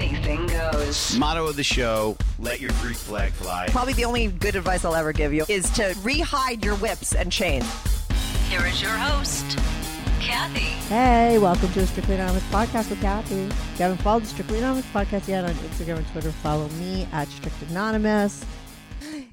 anything goes. Motto of the show: Let your freak flag fly. Probably the only good advice I'll ever give you is to re-hide your whips and chains. Here is your host, Kathy. Hey, welcome to a Strictly Anonymous podcast with Kathy. If you haven't followed the Strictly Anonymous podcast yet on Instagram and Twitter, follow me at Strict Anonymous.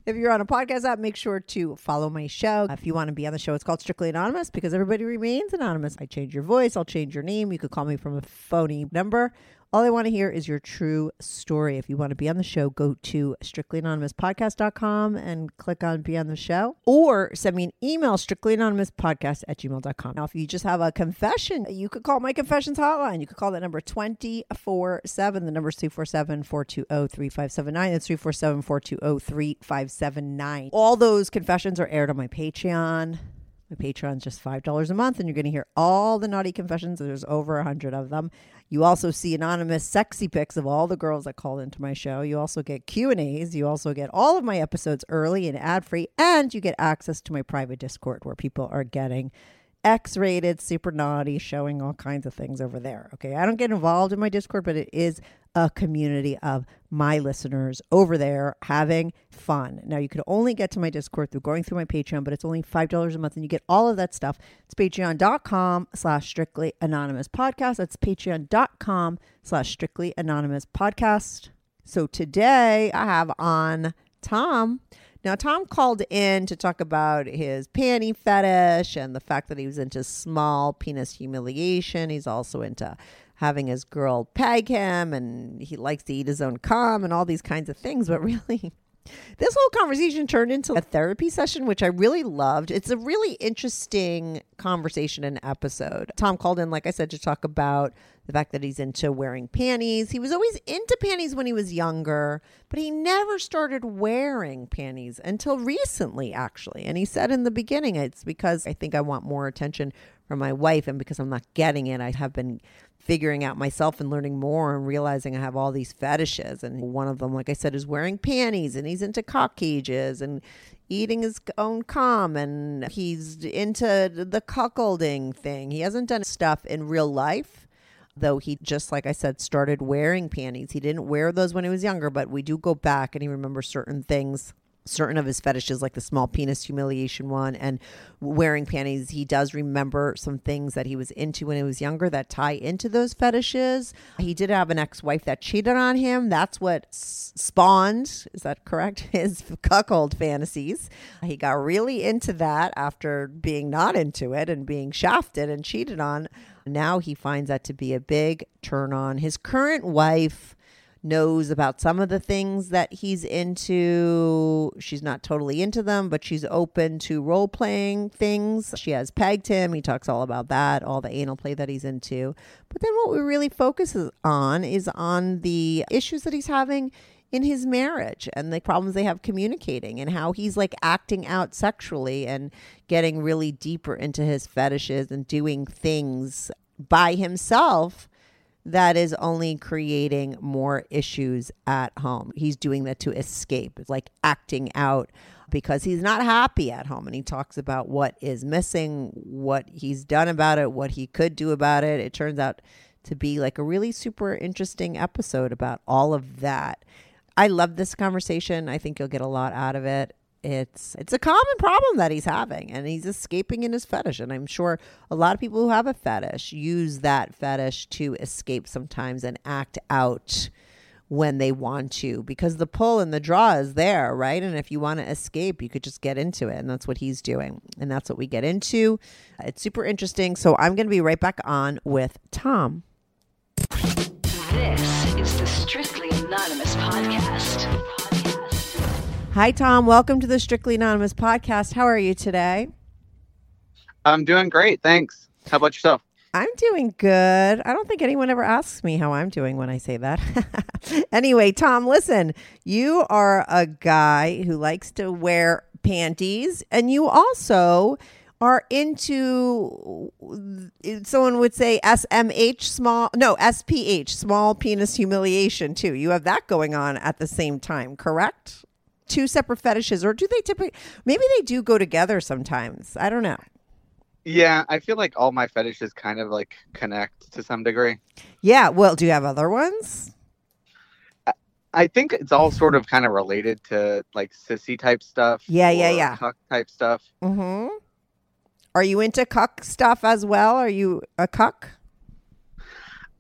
If you're on a podcast app, make sure to follow my show. If you want to be on the show, it's called Strictly Anonymous because everybody remains anonymous. I change your voice, I'll change your name. You could call me from a phony number. All I want to hear is your true story. If you want to be on the show, go to strictlyanonymouspodcast.com and click on be on the show or send me an email, strictlyanonymouspodcast at gmail.com. Now, if you just have a confession, you could call my confessions hotline. You could call that number 24 7. The number is 247 420 3579. That's 347 420 3579. All those confessions are aired on my Patreon. My Patreon's just $5 a month, and you're going to hear all the naughty confessions. There's over a 100 of them. You also see anonymous sexy pics of all the girls that call into my show. You also get Q&As. You also get all of my episodes early and ad-free, and you get access to my private Discord where people are getting X-rated, super naughty, showing all kinds of things over there. Okay, I don't get involved in my Discord, but it is a community of my listeners over there having fun. Now you can only get to my Discord through going through my Patreon, but it's only five dollars a month, and you get all of that stuff. It's patreon.com slash strictly anonymous podcast. That's patreon.com slash strictly anonymous podcast. So today I have on Tom. Now, Tom called in to talk about his panty fetish and the fact that he was into small penis humiliation. He's also into having his girl peg him and he likes to eat his own cum and all these kinds of things. But really, this whole conversation turned into a therapy session, which I really loved. It's a really interesting conversation and episode. Tom called in, like I said, to talk about the fact that he's into wearing panties. He was always into panties when he was younger, but he never started wearing panties until recently, actually. And he said in the beginning, it's because I think I want more attention from my wife, and because I'm not getting it, I have been figuring out myself and learning more and realizing I have all these fetishes. And one of them, like I said, is wearing panties, and he's into cock cages and eating his own cum, and he's into the cuckolding thing. He hasn't done stuff in real life though he just like I said started wearing panties. He didn't wear those when he was younger, but we do go back and he remembers certain things. Certain of his fetishes, like the small penis humiliation one and wearing panties, he does remember some things that he was into when he was younger that tie into those fetishes. He did have an ex wife that cheated on him. That's what spawned, is that correct? His cuckold fantasies. He got really into that after being not into it and being shafted and cheated on. Now he finds that to be a big turn on. His current wife knows about some of the things that he's into. She's not totally into them, but she's open to role playing things. She has pegged him. He talks all about that, all the anal play that he's into. But then what we really focus on is on the issues that he's having in his marriage and the problems they have communicating and how he's like acting out sexually and getting really deeper into his fetishes and doing things by himself that is only creating more issues at home. He's doing that to escape. It's like acting out because he's not happy at home and he talks about what is missing, what he's done about it, what he could do about it. It turns out to be like a really super interesting episode about all of that. I love this conversation. I think you'll get a lot out of it. It's it's a common problem that he's having and he's escaping in his fetish and I'm sure a lot of people who have a fetish use that fetish to escape sometimes and act out when they want to because the pull and the draw is there, right? And if you want to escape, you could just get into it. And that's what he's doing. And that's what we get into. It's super interesting. So I'm going to be right back on with Tom. This is the Strictly Anonymous Podcast. Hi, Tom. Welcome to the Strictly Anonymous podcast. How are you today? I'm doing great. Thanks. How about yourself? I'm doing good. I don't think anyone ever asks me how I'm doing when I say that. anyway, Tom, listen, you are a guy who likes to wear panties and you also are into someone would say SMH small no SPH small penis humiliation too. You have that going on at the same time, correct? Two separate fetishes or do they typically maybe they do go together sometimes. I don't know. Yeah, I feel like all my fetishes kind of like connect to some degree. Yeah, well, do you have other ones? I think it's all sort of kind of related to like sissy type stuff. Yeah, yeah, yeah. cuck type stuff. Mm-hmm. Are you into cuck stuff as well? Are you a cuck?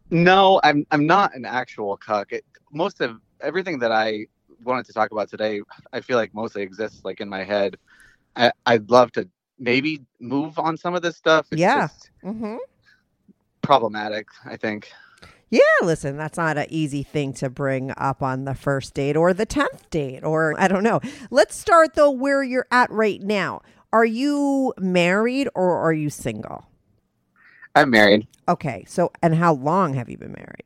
No, I'm I'm not an actual cuck. It, most of everything that I wanted to talk about today, I feel like mostly exists like in my head. I, I'd love to maybe move on some of this stuff. It's Yeah. just Mhm. problematic. I think. Yeah, listen, that's not an easy thing to bring up on the first date or the 10th date or I don't know. Let's start though where you're at right now. Are you married or are you single? I'm married. Okay, so and how long have you been married?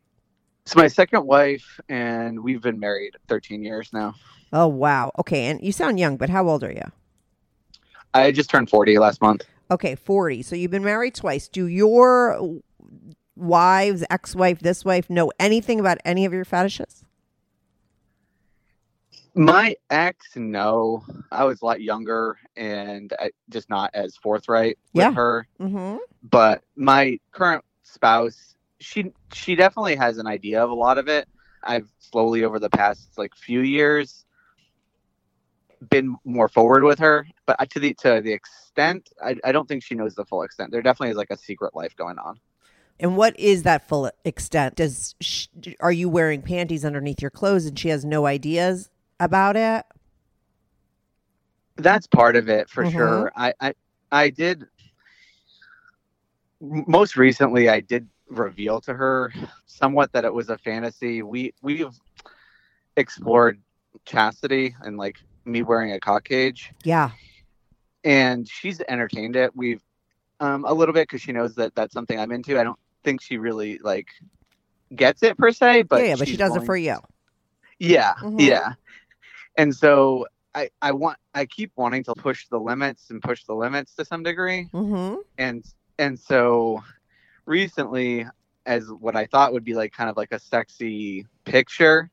It's my second wife, and we've been married 13 years now. Oh, wow. Okay, and you sound young, but how old are you? I just turned 40 last month. Okay, 40. So you've been married twice. Do your wives, ex wife, this wife know anything about any of your fetishes? My ex, no, I was a lot younger and I, just not as forthright with Yeah. her. Mm-hmm. But my current spouse, she she definitely has an idea of a lot of it. I've slowly over the past like few years been more forward with her, but to the to the extent, I, I don't think she knows the full extent. There definitely is like a secret life going on. And what is that full extent? Does sh- are you wearing panties underneath your clothes and she has no ideas about it? That's part of it for Mhm. sure. I, I I did most recently I did reveal to her somewhat that it was a fantasy. We we've explored chastity and like me wearing a cock cage Yeah. and she's entertained it. We've um a little bit cuz she knows that that's something I'm into. I don't think she really like gets it per se, but yeah, yeah, but she does it for you. yeah, Mhm. yeah. And so I I want I keep wanting to push the limits and push the limits to some degree. Mm-hmm. And and so recently as what I thought would be like kind of like a sexy picture,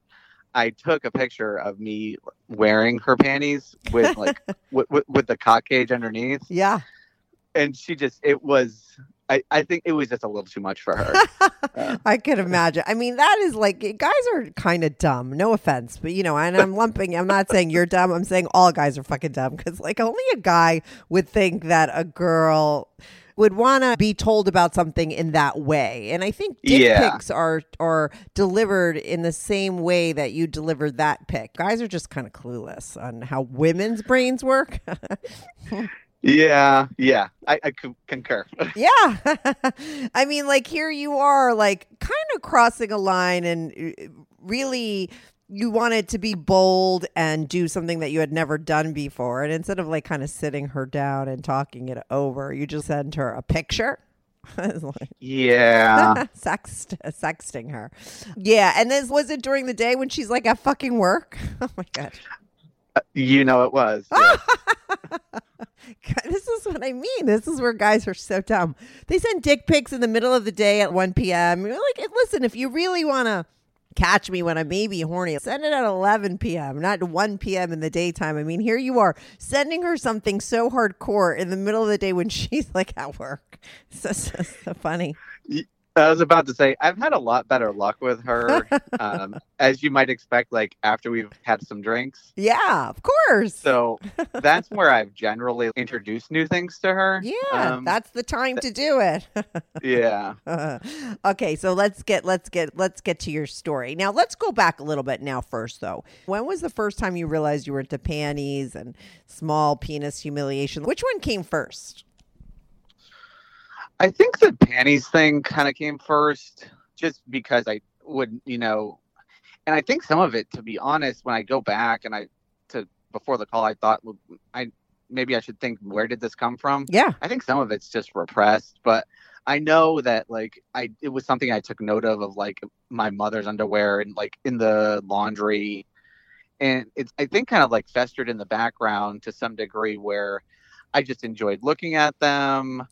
I took a picture of me wearing her panties with like with, with, with the cock cage underneath Yeah. and she just it was I, I think it was just a little too much for her. Uh, I can imagine. I mean, that is like guys are kind of dumb. No offense, but you know, and I'm lumping. I'm not saying you're dumb. I'm saying all guys are fucking dumb because like only a guy would think that a girl would want to be told about something in that way. And I think dick Yeah. pics are are delivered in the same way that you delivered that pic. Guys are just kind of clueless on how women's brains work. yeah, yeah. I, I con- concur. Yeah. I mean, like, here you are, like, kind of crossing a line and uh, really you wanted to be bold and do something that you had never done before. And instead of, like, kind of sitting her down and talking it over, you just sent her a picture. Like- yeah. Sext, sexting her. Yeah. And this was it during the day when she's like at fucking work? Oh my God. Uh, you know it was. yeah. God, this is what I mean. This is where guys are so dumb. They send dick pics in the middle of the day at 1 p.m. You're like, listen, if you really want to catch me when I'm maybe horny, send it at 11 p.m., not 1 p.m. in the daytime. I mean, here you are sending her something so hardcore in the middle of the day when she's like at work. So, so, so funny. I was about to say I've had a lot better luck with her, um, as you might expect. Like after we've had some drinks, Yeah, of course. so that's where I've generally introduced new things to her. yeah, Um, that's the time to do it. yeah. okay, so let's get let's get let's get to your story. Now let's go back a little bit now first though. When was the first time you realized you were into panties and small penis humiliation? Which one came first? I think the panties thing kind of came first, just because I would, you know, and I think some of it, to be honest, when I go back and I to before the call, I thought well, I maybe I should think where did this come from? Yeah. I think some of it's just repressed, but I know that like I it was something I took note of of like my mother's underwear and like in the laundry, and it's I think kind of like festered in the background to some degree where I just enjoyed looking at them.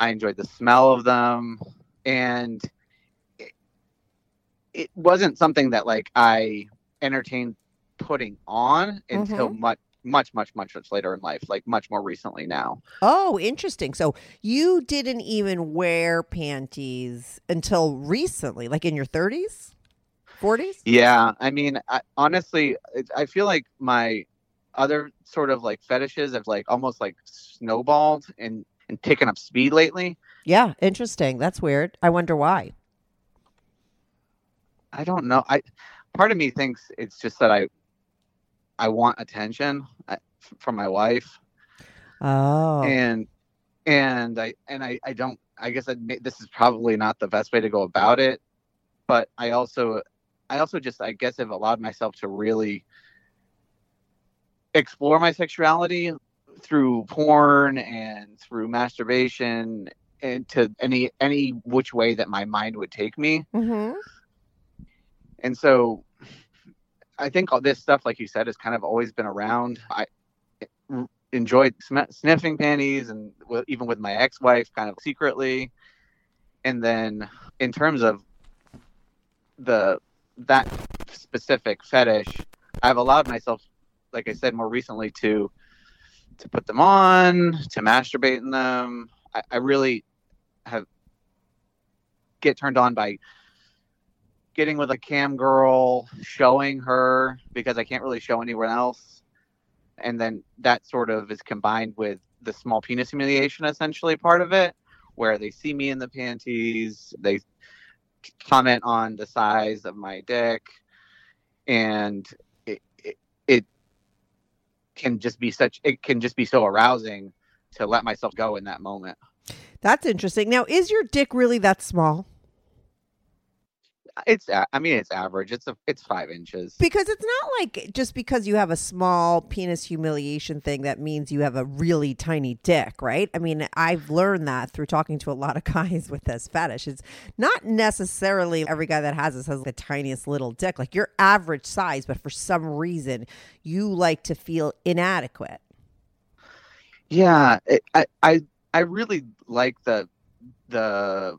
I enjoyed the smell of them, and it, it wasn't something that like I entertained putting on until mm-hmm. much much much much much later in life like much more recently now Oh, interesting. So you didn't even wear panties until recently, like in your 30s, 40s? yeah i mean I, honestly it- i feel like my other sort of like fetishes have like almost like snowballed and and picking up speed lately Yeah, interesting. That's weird. I wonder why. i don't know i part of me thinks it's just that i i want attention uh, from my wife Oh. and and I and I I don't I guess I this is probably not the best way to go about it, but I also I also just I guess have allowed myself to really explore my sexuality through porn and through masturbation and to any any which way that my mind would take me hmm and so I think all this stuff, like you said, has kind of always been around. I enjoyed sm- sniffing panties, and w- even with my ex-wife, kind of secretly. And then, in terms of the that specific fetish, I've allowed myself, like I said more recently, to to put them on, to masturbate in them. I, I really have get turned on by getting with a cam girl, showing her because I can't really show anyone else. And then that sort of is combined with the small penis humiliation, essentially part of it, where they see me in the panties, they comment on the size of my dick, and can just be such, it can just be so arousing to let myself go in that moment. That's interesting. Now, is your dick really that small? It's, I mean, it's average. It's a, it's five inches. Because it's not like just because you have a small penis humiliation thing that means you have a really tiny dick, right? I mean, I've learned that through talking to a lot of guys with this fetish. It's not necessarily every guy that has this has the tiniest little dick. Like your average size, but for some reason you like to feel inadequate. Yeah, it, I, I I really like the the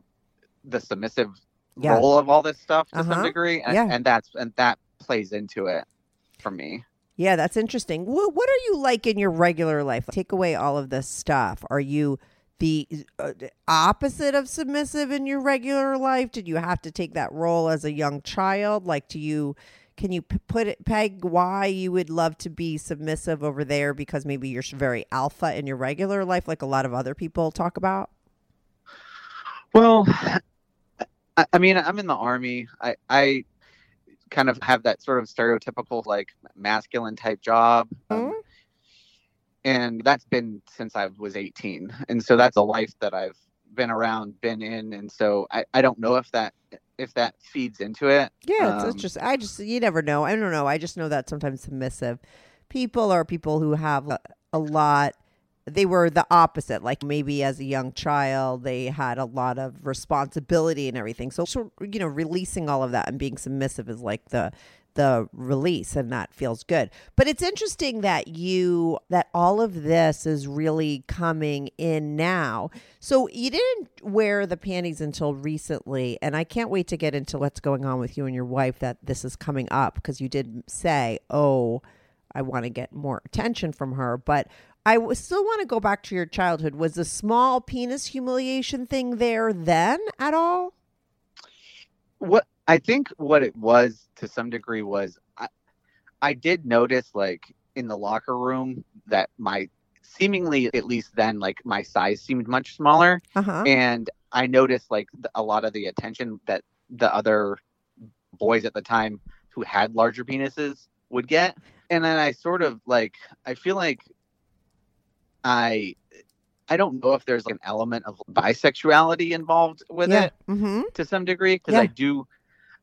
the submissive Yeah. role of all this stuff to Uh-huh. some degree, and, Yeah. and that's and that plays into it for me. Yeah, that's interesting. What, what are you like in your regular life? Take away all of this stuff. Are you the uh, opposite of submissive in your regular life? Did you have to take that role as a young child? Like, do you can you p- put it peg why you would love to be submissive over there because maybe you're very alpha in your regular life, like a lot of other people talk about? Well, I, I mean, I'm in the army. I I kind of have that sort of stereotypical like masculine type job. um, Mhm. and that's been since I was 18. And so that's a life that I've been around, been in, and so I, I don't know if that if that feeds into it. Yeah, it's, it's Um, just I just you never know. I don't know. I just know that sometimes submissive people are people who have a, a lot. They were the opposite. Like maybe as a young child, they had a lot of responsibility and everything. So, so you know, releasing all of that and being submissive is like the the release and that feels good. But it's interesting that you that all of this is really coming in now. So you didn't wear the panties until recently and I can't wait to get into what's going on with you and your wife that this is coming up because you did say, "Oh, I want to get more attention from her." But I w- still want to go back to your childhood. Was the small penis humiliation thing there then at all? what I think what it was to some degree was I, I did notice like in the locker room that my seemingly at least then like my size seemed much smaller Uh-huh. and I noticed like a lot of the attention that the other boys at the time who had larger penises would get and then I sort of like I feel like I I don't know if there's like an element of bisexuality involved with yeah. it Mhm. to some degree because Yeah. I do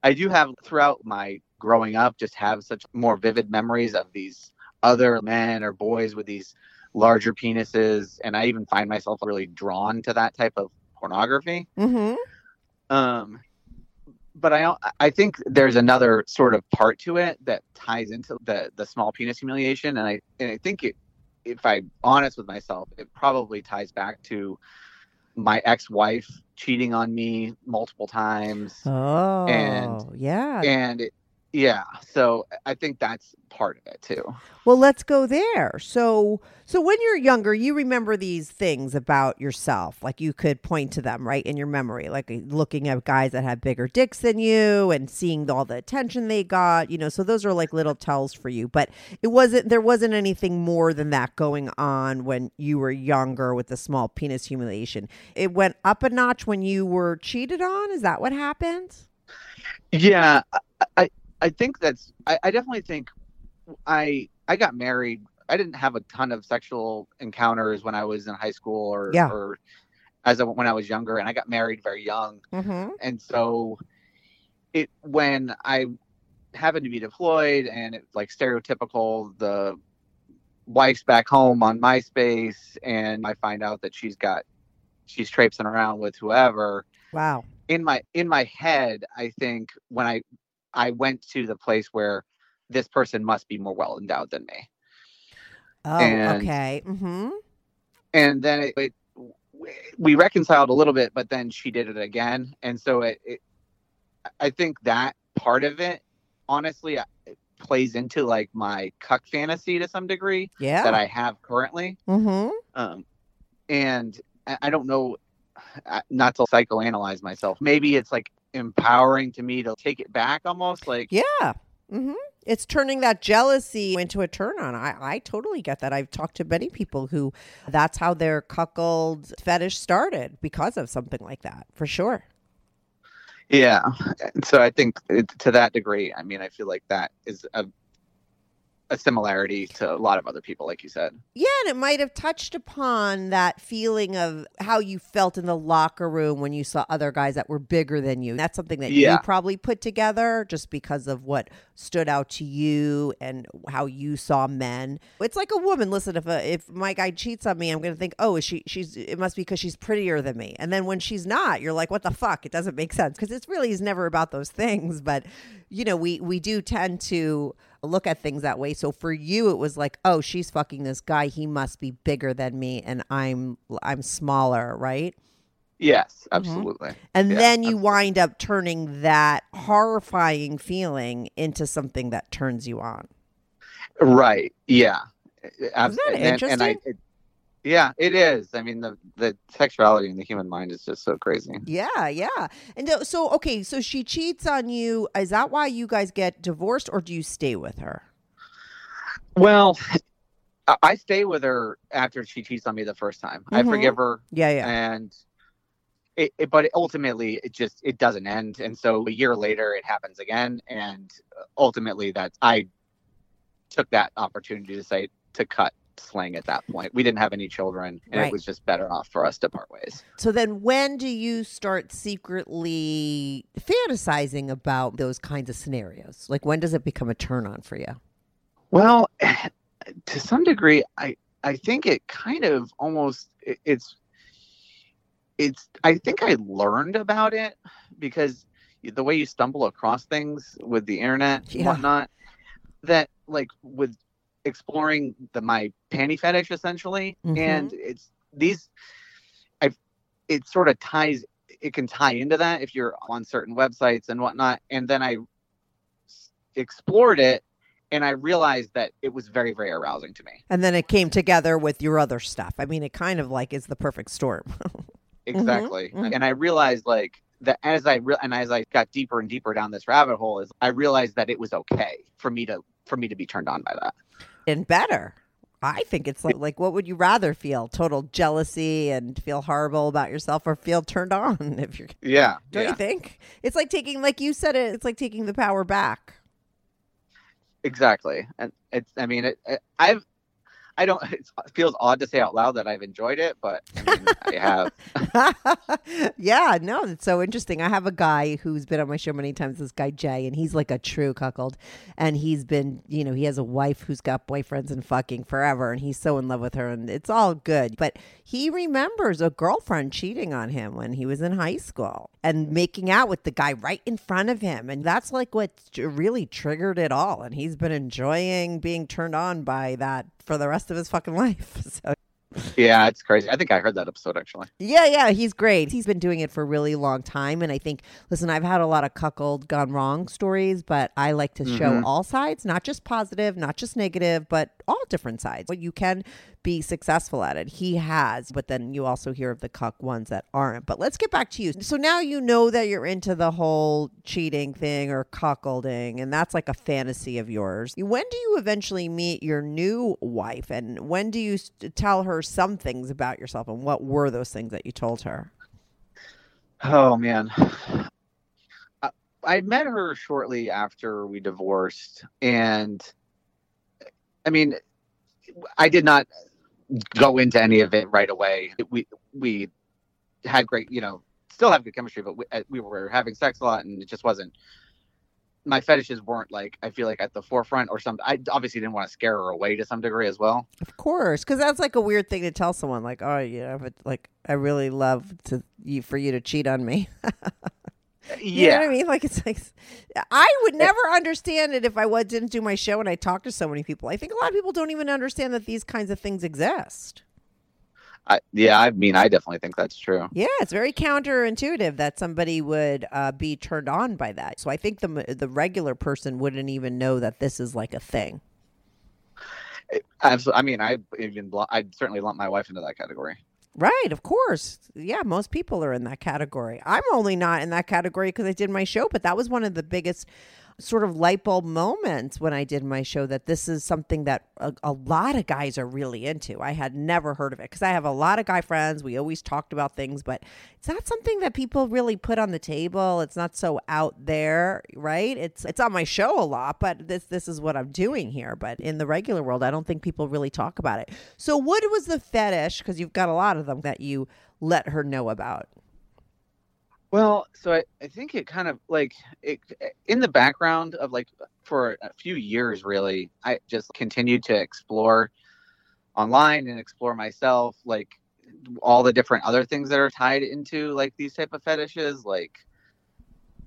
I do have throughout my growing up just have such more vivid memories of these other men or boys with these larger penises and I even find myself really drawn to that type of pornography Mhm. um but I I think there's another sort of part to it that ties into the the small penis humiliation and I and I think it if I'm honest with myself, it probably ties back to my ex-wife cheating on me multiple times, Oh, And- yeah. and it, yeah, so I think that's part of it too. Well, let's go there. So, so when you're younger, you remember these things about yourself, like you could point to them, right, in your memory, like uh, looking at guys that have bigger dicks than you and seeing all the attention they got, you know. So those are like little tells for you. But it wasn't there wasn't anything more than that going on when you were younger with the small penis humiliation. It went up a notch when you were cheated on. Is that what happened? Yeah, I I, think that's I, I definitely think I I got married. I didn't have a ton of sexual encounters when I was in high school or Yeah. or as I, when I was younger, and I got married very young. Mm-hmm. and so it when I happened to be deployed and it's like stereotypical the wife's back home on MySpace and I find out that she's got she's traipsing around with whoever Wow. in my in my head I think when I I went to the place where this person must be more well endowed than me Oh, And- okay. Mm-hmm. and then it, it we reconciled a little bit but then she did it again and so it, it i think that part of it honestly uh, it plays into like my cuck fantasy to some degree Yeah. that i have currently mm-hmm. um and i I don't know uh, not to psychoanalyze myself maybe it's like empowering to me to take it back almost like Yeah. hmm It's turning that jealousy into a turn on. I, I totally get that. I've talked to many people who that's how their cuckold fetish started because of something like that, for sure. Yeah. So I think it, to that degree, I mean, I feel like that is a, a similarity to a lot of other people, like you said. Yeah, and it might have touched upon that feeling of how you felt in the locker room when you saw other guys that were bigger than you. That's something that Yeah. you probably put together just because of what stood out to you and how you saw men. It's like a woman. Listen, if a, if my guy cheats on me, I'm going to think, oh, is she? She's. It must be because she's prettier than me. And then when she's not, you're like, what the fuck? It doesn't make sense because it's really is never about those things. But you know, we we do tend to look at things that way. So for you, it was like, oh, she's fucking this guy. He must be bigger than me, and I'm I'm smaller, right? Yes, absolutely. And Yeah, then you absolutely. wind up turning that horrifying feeling into something that turns you on. Right. Yeah. Abs- that and- and I- interesting? it- yeah, it is. I mean, the the sexuality in the human mind is just so crazy. Yeah, yeah. And uh, so, okay, so she cheats on you. Is that why you guys get divorced, or do you stay with her? Well, I- I stay with her after she cheats on me the first time. I Mhm. forgive her, Yeah, yeah. and it, it but ultimately it just it doesn't end. And so a year later, it happens again, and ultimately that I took that opportunity to say to cut slang at that point. We didn't have any children, and Right. it was just better off for us to part ways. So then, when do you start secretly fantasizing about those kinds of scenarios? Like, when does it become a turn on for you? Well, to some degree, I I think it kind of almost it, it's it's I think I learned about it because the way you stumble across things with the internet and Yeah. whatnot that like with exploring the my panty fetish essentially Mhm. and it's these I it sort of ties it can tie into that if you're on certain websites and whatnot and then I explored it and I realized that it was very, very arousing to me. And then it came together with your other stuff. I mean, it kind of like is the perfect storm. Exactly. mhm. And I realized like that as I re- and as I got deeper and deeper down this rabbit hole is I realized that it was okay for me to for me to be turned on by that. and better. I think it's like, like, what would you rather feel? Total jealousy and feel horrible about yourself, or feel turned on? If you're, Yeah. don't yeah. you think? It's like taking, like you said, it. It's like taking the power back. Exactly. And it's I mean it, it I've I don't it feels odd to say out loud that I've enjoyed it, but I mean I have. yeah, no, it's so interesting. I have a guy who's been on my show many times, this guy Jay, and he's like a true cuckold. And he's been, you know, he has a wife who's got boyfriends and fucking forever, and he's so in love with her, and it's all good. But he remembers a girlfriend cheating on him when he was in high school and making out with the guy right in front of him. And that's like what really triggered it all. And he's been enjoying being turned on by that for the rest of his fucking life. So Yeah, it's crazy. I think I heard that episode actually. yeah, yeah, he's great. He's been doing it for a really long time. And I think, listen, I've had a lot of cuckold gone wrong stories, but I like to show Mhm. all sides, not just positive, not just negative, but all different sides. But you can be successful at it. He has, but then you also hear of the cuck ones that aren't. But let's get back to you. So now you know that you're into the whole cheating thing or cuckolding, and that's like a fantasy of yours. When do you eventually meet your new wife, and when do you tell her some things about yourself, and what were those things that you told her? Oh man. I, I met her shortly after we divorced and I mean I did not go into any of it right away. We we had great, you know, still have good chemistry, but we, uh, we were having sex a lot and it just wasn't my fetishes weren't like I feel like at the forefront or something. I obviously didn't want to scare her away to some degree as well. Of course, because that's like a weird thing to tell someone. Like, oh, you know, but like, I really love to you for you to cheat on me. You know Yeah. what I mean? Like, it's like I would never understand it if I was, didn't do my show and I talked to so many people. I think a lot of people don't even understand that these kinds of things exist. I, yeah, I mean I definitely think that's true. Yeah, it's very counterintuitive that somebody would uh, be turned on by that. So I think the the regular person wouldn't even know that this is like a thing. Absolutely. I mean, I even I'd certainly lump my wife into that category. Right, of course. Yeah, most people are in that category. I'm only not in that category because I did my show, but that was one of the biggest sort of light bulb moments when I did my show that this is something that a, a lot of guys are really into. I had never heard of it because I have a lot of guy friends. We always talked about things, but it's not something that people really put on the table. It's not so out there, right? It's it's on my show a lot, but this this is what I'm doing here. But in the regular world, I don't think people really talk about it. So what was the fetish? Because you've got a lot of them that you let her know about. Well, so I, I think it kind of like it in the background of like for a few years really, I just continued to explore online and explore myself like all the different other things that are tied into like these type of fetishes like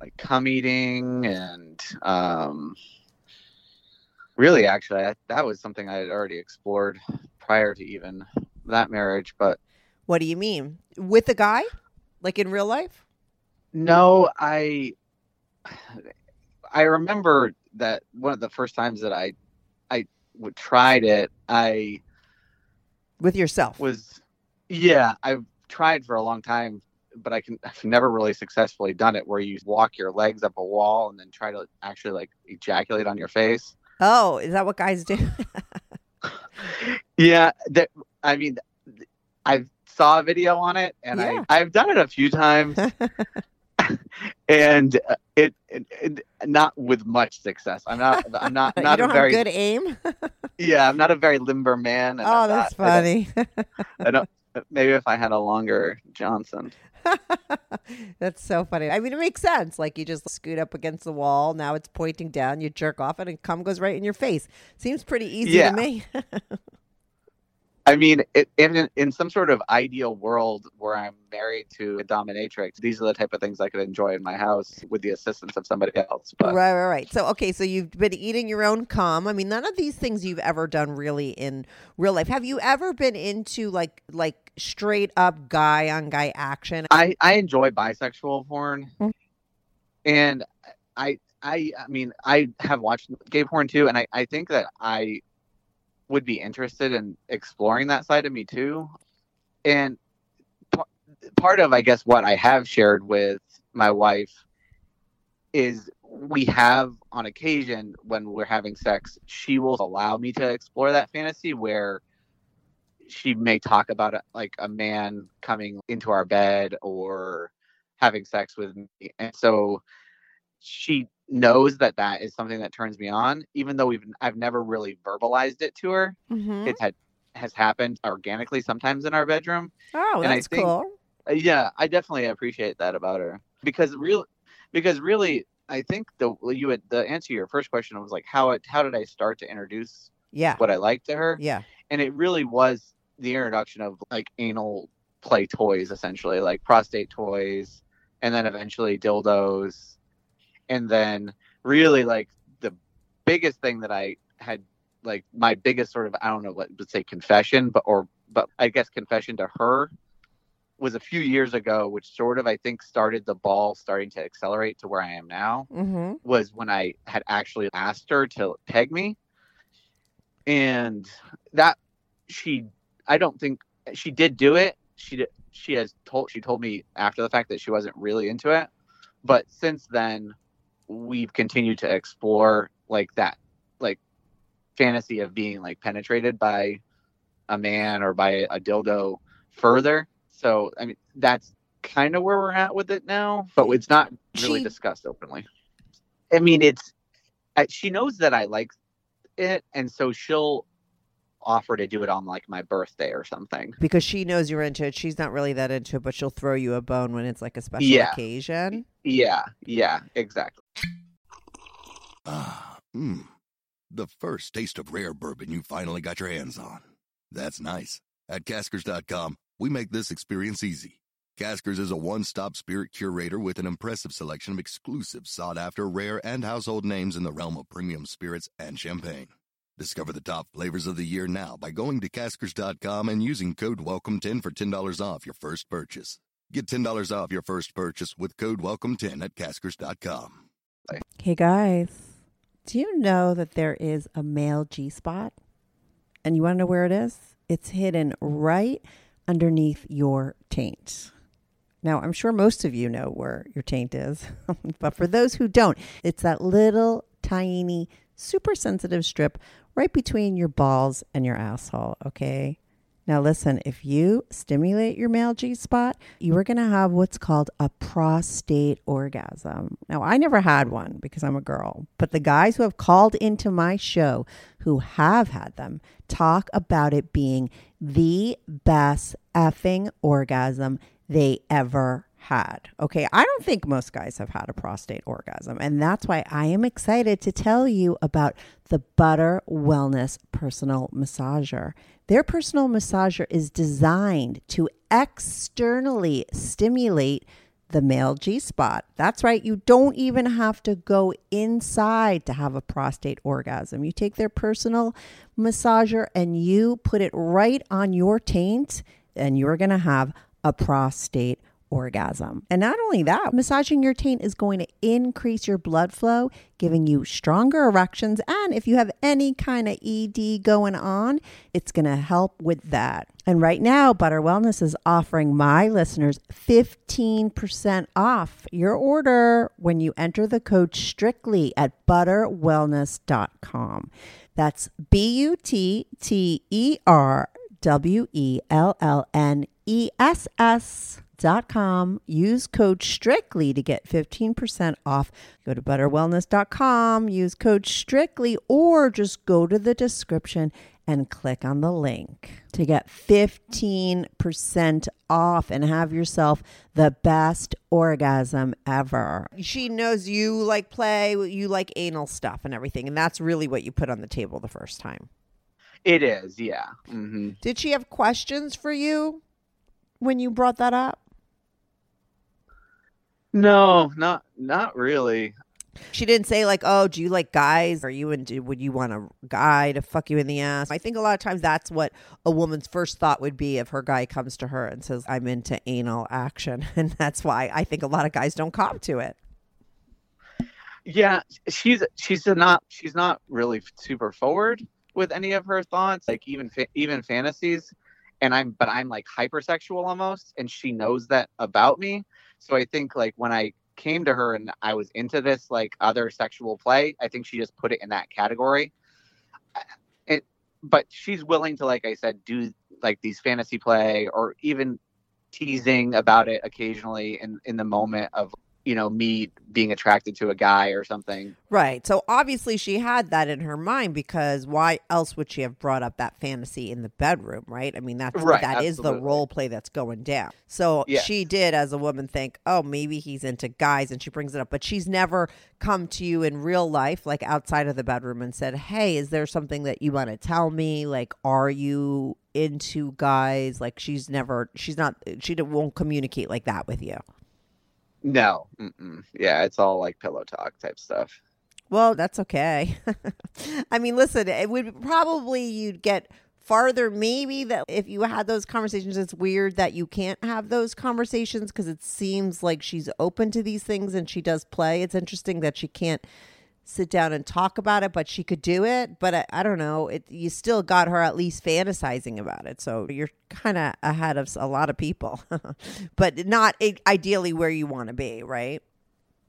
like cum eating and um really actually I, that was something I had already explored prior to even that marriage but What do you mean? With a guy? Like in real life? No, I I remember that one of the first times that I I w- tried it, I With yourself? was yeah, I've tried for a long time, but I can I've never really successfully done it where you walk your legs up a wall and then try to actually like ejaculate on your face. oh, is that what guys do? Yeah, that I mean I saw a video on it and Yeah. I I've done it a few times and uh, it, it, it not with much success. I'm not I'm not not a very good aim? yeah I'm not a very limber man. and oh, I'm that's not- I don't- funny. I don't, maybe if I had a longer Johnson. that's so funny. I mean, it makes sense. Like you just scoot up against the wall. Now it's pointing down. You jerk off it, and cum goes right in your face. Seems pretty easy Yeah. to me. I mean, it, in in some sort of ideal world where I'm married to a dominatrix, these are the type of things I could enjoy in my house with the assistance of somebody else. But Right, right, right. So, okay, so you've been eating your own cum. I mean, none of these things you've ever done really in real life. Have you ever been into like like straight up guy on guy action? I I enjoy bisexual porn, Mhm. and I I I mean I have watched gay porn too, and I I think that I would be interested in exploring that side of me too, and p- part of I guess what I have shared with my wife is we have on occasion when we're having sex, she will allow me to explore that fantasy where she may talk about it like a man coming into our bed or having sex with me. And so she knows that that is something that turns me on even though we've i've never really verbalized it to her Mm-hmm. it had has happened organically sometimes in our bedroom Oh, and that's think- cool. uh, yeah i definitely appreciate that about her because real because really i think the you had the answer to your first question was like how it how did i start to introduce Yeah, what i like to her yeah. and it really was the introduction of like anal play toys essentially like prostate toys and then eventually dildos and then really like the biggest thing that i had like my biggest sort of I don't know what would say confession, but or but I guess confession to her was a few years ago, which sort of I think started the ball starting to accelerate to where I am now. Mm-hmm. Was when I had actually asked her to peg me, and that she I don't think she did do it. She did, she has told she told me after the fact that she wasn't really into it, but since then we've continued to explore like that like fantasy of being like penetrated by a man or by a dildo further. So I mean that's kind of where we're at with it now, but it's not really She- discussed openly. I mean it's she knows that I like it and so she'll offer to do it on like my birthday or something. Because she knows you're into it. She's not really that into it, but she'll throw you a bone when it's like a special Yeah. occasion. Yeah, yeah, exactly. Ah, mmm. The first taste of rare bourbon you finally got your hands on. That's nice. At Caskers.com, we make this experience easy. Caskers is a one stop spirit curator with an impressive selection of exclusive, sought after, rare, and household names in the realm of premium spirits and champagne. Discover the top flavors of the year now by going to Caskers.com and using code WELCOME10 for $10 off your first purchase. Get $10 off your first purchase with code WELCOME10 at Caskers.com. Hey guys, do you know that there is a male G spot? And you want to know where it is? It's hidden right underneath your taint. Now, I'm sure most of you know where your taint is, but for those who don't, it's that little tiny, super sensitive strip right between your balls and your asshole, okay? Now, listen, if you stimulate your male G spot, you are going to have what's called a prostate orgasm. Now, I never had one because I'm a girl, but the guys who have called into my show who have had them talk about it being the best effing orgasm they ever had. Okay, I don't think most guys have had a prostate orgasm, and that's why I am excited to tell you about the Butter Wellness Personal Massager. Their personal massager is designed to externally stimulate the male G spot. That's right, you don't even have to go inside to have a prostate orgasm. You take their personal massager and you put it right on your taint, and you're gonna have a prostate orgasm. And not only that, massaging your taint is going to increase your blood flow, giving you stronger erections. And if you have any kind of ED going on, it's going to help with that. And right now, Butter Wellness is offering my listeners 15% off your order when you enter the code strictly at butterwellness.com. That's B U T T E R W E L L N E S S dot com. Use code strictly to get 15% off. Go to butterwellness.com, use code strictly, or just go to the description and click on the link to get 15% off and have yourself the best orgasm ever. She knows you like play, you like anal stuff and everything, and that's really what you put on the table the first time. It is, yeah. Mm-hmm. Did she have questions for you when you brought that up? No, not not really. She didn't say like, "Oh, do you like guys? Are you into? Would you want a guy to fuck you in the ass?" I think a lot of times that's what a woman's first thought would be if her guy comes to her and says, "I'm into anal action," and that's why I think a lot of guys don't cop to it. Yeah, she's she's not she's not really super forward with any of her thoughts, like even fa- even fantasies. And I'm but I'm like hypersexual almost, and she knows that about me. So I think like when I came to her and I was into this like other sexual play, I think she just put it in that category. It, but she's willing to, like I said, do like these fantasy play or even teasing about it occasionally in in the moment of you know me being attracted to a guy or something. Right. So obviously she had that in her mind because why else would she have brought up that fantasy in the bedroom, right? I mean that's Right, that is the role play that's going down. So Yes. she did as a woman think, "Oh, maybe he's into guys," and she brings it up, but she's never come to you in real life like outside of the bedroom and said, "Hey, is there something that you want to tell me? Like are you into guys?" Like she's never she's not she won't communicate like that with you. No, mm-mm. yeah, it's all like pillow talk type stuff. Well, that's okay. I mean, listen, it would probably you'd get farther maybe that if you had those conversations it's weird that you can't have those conversations because it seems like she's open to these things and she does play it's interesting that she can't sit down and talk about it but she could do it but i, I don't know it you still got her at least fantasizing about it so you're kind of ahead of a lot of people but not ideally where you want to be right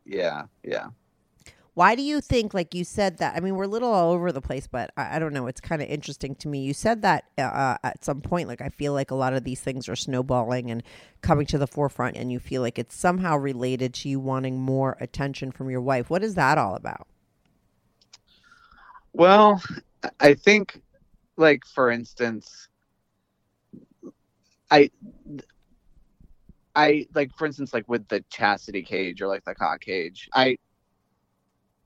Yeah, yeah. why do you think, like you said that? I mean, we're a little all over the place, but I, I don't know. It's kind of interesting to me. You said that uh, at some point, like I feel like a lot of these things are snowballing and coming to the forefront, and you feel like it's somehow related to you wanting more attention from your wife. What is that all about? Well, I think, like for instance, I, I like for instance, like with the chastity cage or like the cock cage, I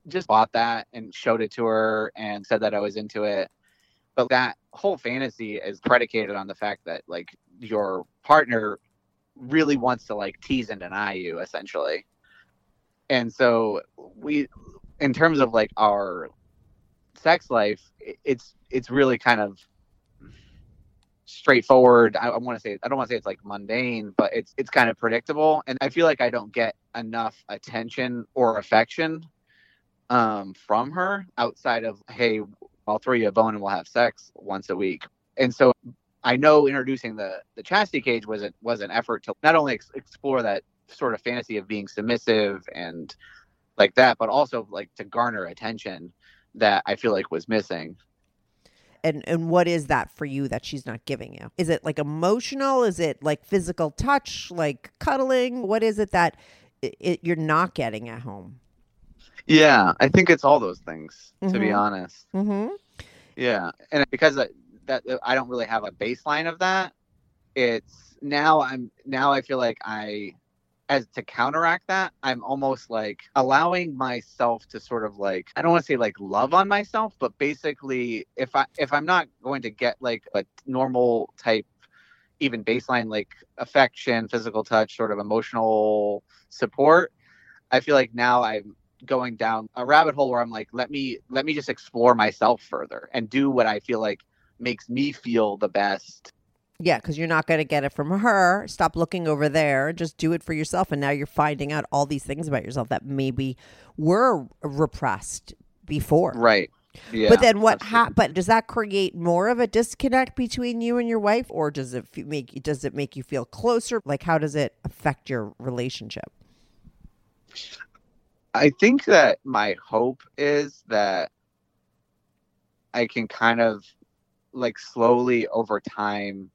just bought that and showed it to her and said that I was into it. But that whole fantasy is predicated on the fact that like your partner really wants to like tease and deny you essentially. And so we in terms of like our sex life, it's it's really kind of straightforward. I, I want to say I don't want to say it's like mundane, but it's it's kind of predictable, and I feel like I don't get enough attention or affection um, from her outside of hey, I'll throw you a bone and we'll have sex once a week, and so. I know introducing the the chastity cage was a, was an effort to not only ex- explore that sort of fantasy of being submissive and like that, but also like to garner attention that I feel like was missing. And and what is that for you that she's not giving you? Is it like emotional? Is it like physical touch, like cuddling? What is it that i it, you're not getting at home? Yeah, I think it's all those things to be Mhm. honest. Mm-hmm. Yeah, and because that, that I don't really have a baseline of that, it's now I'm now I feel like I as to counteract that, I'm almost like allowing myself to sort of like I don't want to say like love on myself, but basically if I if I'm not going to get like a normal type even baseline like affection, physical touch, sort of emotional support, I feel like now I'm going down a rabbit hole where I'm like, let me let me just explore myself further and do what I feel like makes me feel the best. Yeah, because you're not going to get it from her. Stop looking over there. Just do it for yourself. And now you're finding out all these things about yourself that maybe were repressed before. Right. Yeah. but then what hap- But does that create more of a disconnect between you and your wife, or does it f- make does it make you feel closer? Like, how does it affect your relationship? I think that my hope is that I can kind of like slowly over time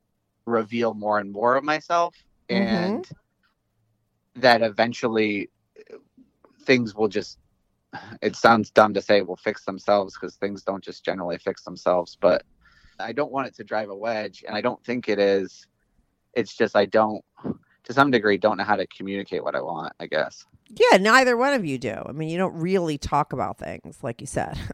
reveal more and more of myself Mhm. and that eventually things will just it sounds dumb to say will fix themselves because things don't just generally fix themselves but I don't want it to drive a wedge and I don't think it is it's just I don't to some degree don't know how to communicate what I want I guess Yeah, neither one of you do. I mean, you don't really talk about things like you said.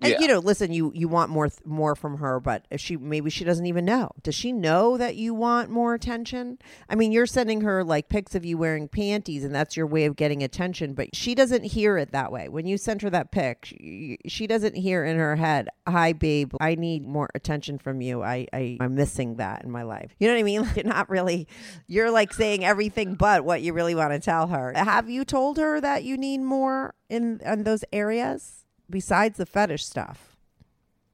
and Yeah. you know, listen, you you want more th- more from her, but she maybe she doesn't even know. Does she know that you want more attention? I mean, you're sending her like pics of you wearing panties and that's your way of getting attention, but she doesn't hear it that way. When you send her that pic, she, she doesn't hear in her head, "Hi babe, I need more attention from you. I I I'm missing that in my life." You know what I mean? You're not really you're like saying everything but what you really want to tell her. Have you told her that you need more in in those areas besides the fetish stuff?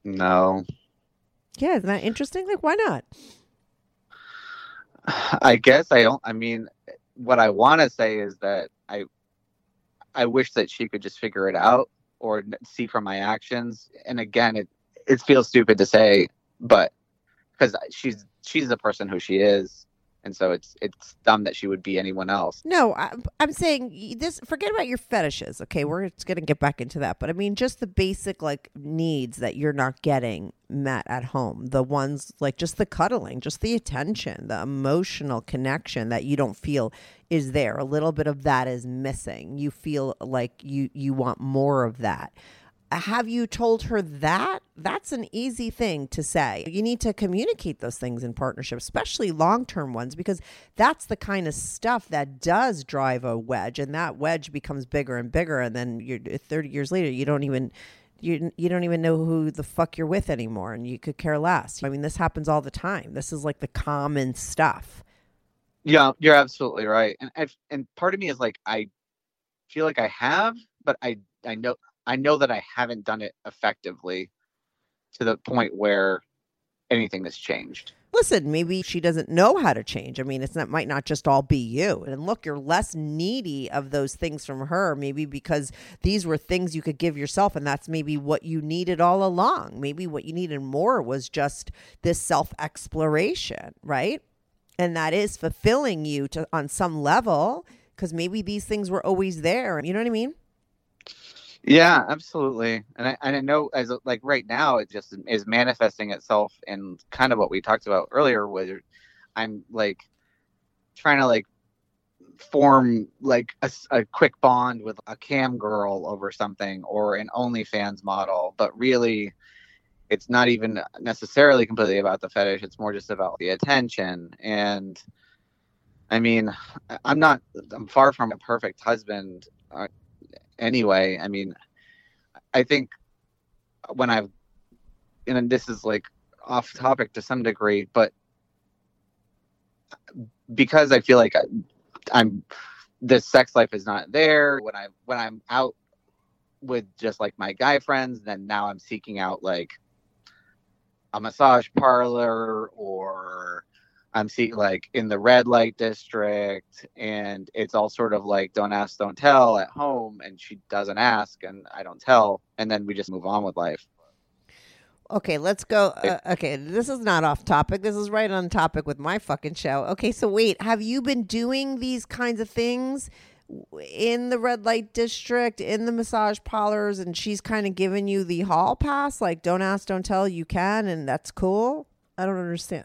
no Yeah, isn't that interesting? Like, why not? I guess I don't. I mean, what I want to say is that I, I wish that she could just figure it out or see from my actions. And again, it it feels stupid to say, but because she's she's the person who she is, and so it's it's dumb that she would be anyone else. No, I, I'm saying this. Forget about your fetishes. Okay, we're just gonna get back into that. But I mean, just the basic like needs that you're not getting met at home. The ones like just the cuddling, just the attention, the emotional connection that you don't feel is there. A little bit of that is missing. You feel like you you want more of that. Have you told her that? That's an easy thing to say. You need to communicate those things in partnership, especially long term ones, because that's the kind of stuff that does drive a wedge, and that wedge becomes bigger and bigger. And then you're 30 years later, you don't even. You, you don't even know who the fuck you're with anymore and you could care less. I mean, this happens all the time. This is like the common stuff. Yeah, you're absolutely right. And I've, and part of me is like I feel like I have, but I I know I know that I haven't done it effectively to the point where anything has changed. Listen, maybe she doesn't know how to change. I mean, it's not might not just all be you. And look, you're less needy of those things from her, maybe because these were things you could give yourself, and that's maybe what you needed all along. Maybe what you needed more was just this self exploration, right? And that is fulfilling you to on some level because maybe these things were always there. You know what I mean? Yeah, absolutely. And I and I know as like right now it just is manifesting itself in kind of what we talked about earlier where I'm like trying to like form like a, a quick bond with a cam girl over something or an OnlyFans model, but really it's not even necessarily completely about the fetish. It's more just about the attention. And I mean, I'm not, I'm far from a perfect husband uh, anyway. I mean, I think when I've, and this is like off topic to some degree, but because I feel like I, I'm, the sex life is not there when I when I'm out with just like my guy friends, then now I'm seeking out like a massage parlor or I'm seeing like in the red light district and it's all sort of like don't ask, don't tell at home and she doesn't ask and I don't tell and then we just move on with life. Okay, let's go. Uh, okay, this is not off topic. This is right on topic with my fucking show. Okay, so wait, have you been doing these kinds of things in the red light district, in the massage parlors, and she's kind of giving you the hall pass? Like, don't ask, don't tell, you can, and that's cool? I don't understand.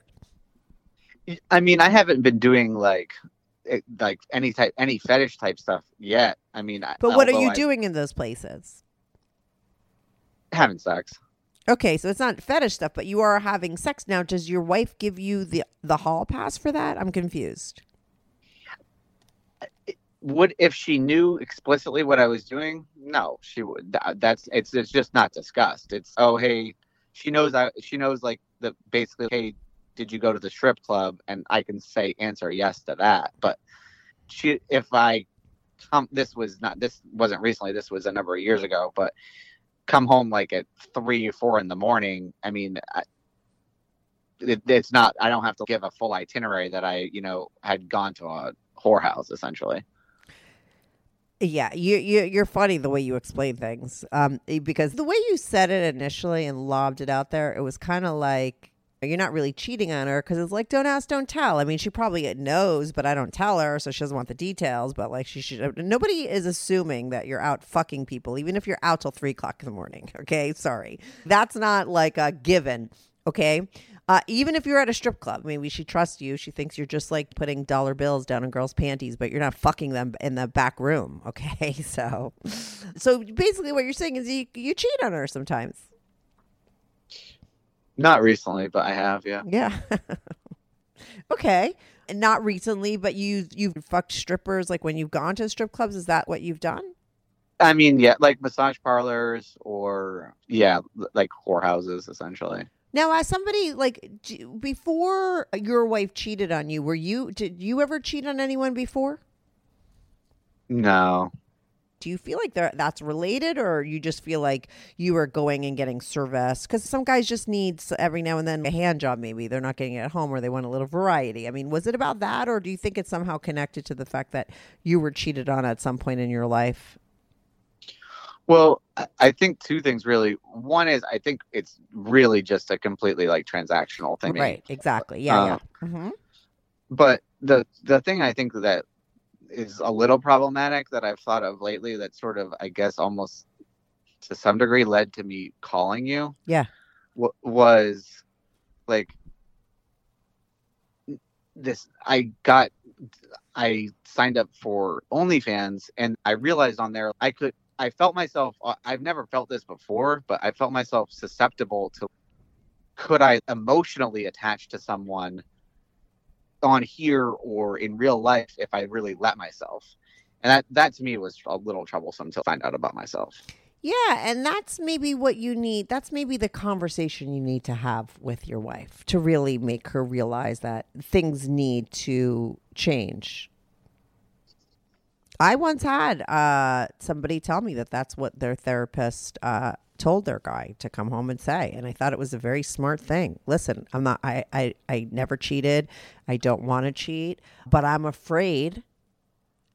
I mean, I haven't been doing like eh, like any type any fetish type stuff yet. I mean, But what are you I- doing in those places? Having sex. Okay, so it's not fetish stuff, but you are having sex now. Does your wife give you the the hall pass for that? I'm confused. Eh, would if she knew explicitly what I was doing? No, she would. Uh, that's it's it's just not discussed. It's oh hey, she knows I she knows like the basically hey, did you go to the strip club? And I can say answer yes to that. But she if I come this was not this wasn't recently. This was a number of years ago. But come home like at three or four in the morning. I mean. I, it, it's not. I don't have to give a full itinerary that I, you know, had gone to a whorehouse essentially. Yeah, you you you're funny the way you explain things. Um, because the way you said it initially and lobbed it out there, it was kind of like you're not really cheating on her because it's like don't ask, don't tell. I mean, she probably knows, but I don't tell her, so she doesn't want the details. But like, she should. Nobody is assuming that you're out fucking people, even if you're out till three o'clock in the morning. Okay, sorry, that's not like a given. Okay. Uh, even if you're at a strip club, maybe she trusts you. She thinks you're just like putting dollar bills down in girls' panties, but you're not fucking them in the back room. Okay, so, so basically, what you're saying is you you cheat on her sometimes. Not recently, but I have, yeah. Yeah. okay, and not recently, but you you've fucked strippers like when you've gone to strip clubs. Is that what you've done? I mean, yeah, like massage parlors or yeah, like whorehouses essentially. Now, as somebody like d- before your wife cheated on you, were you did you ever cheat on anyone before? No. Do you feel like that's related or you just feel like you are going and getting service? Because some guys just need every now and then a hand job maybe. They're not getting it at home or they want a little variety. I mean was it about that or do you think it's somehow connected to the fact that you were cheated on at some point in your life? Well, I- think two things really. One is I think it's really just a completely like transactional thing. right exactly. Yeah Uh, yeah. Hmm But the the thing I think that is a little problematic that I've thought of lately that sort of I guess almost to some degree led to me calling you. Yeah. wa- was like this I got I signed up for OnlyFans and I realized on there I could I felt myself. uh, I've never felt this before, but I felt myself susceptible to. Could I emotionally attach to someone on here or in real life if I really let myself? And that that to me was a little troublesome to find out about myself. Yeah, and that's maybe what you need. That's maybe the conversation you need to have with your wife to really make her realize that things need to change. I once had uh, somebody tell me that that's what their therapist uh, told their guy to come home and say, and I thought it was a very smart thing. Listen, I'm not. I I, I never cheated. I don't want to cheat, but I'm afraid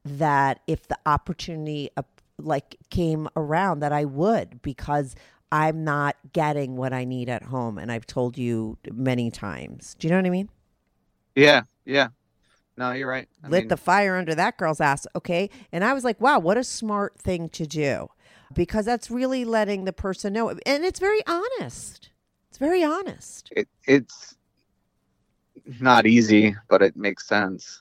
that if the opportunity uh, like came around that I would because I'm not getting what I need at home and I've told you many times. Do you know what I mean? Yeah, yeah. No, you're right. I Lit mean, the fire under that girl's ass, okay? And I was like, wow, what a smart thing to do. Because that's really letting the person know and it's very honest. It's very honest. it, it's not easy, but it makes sense.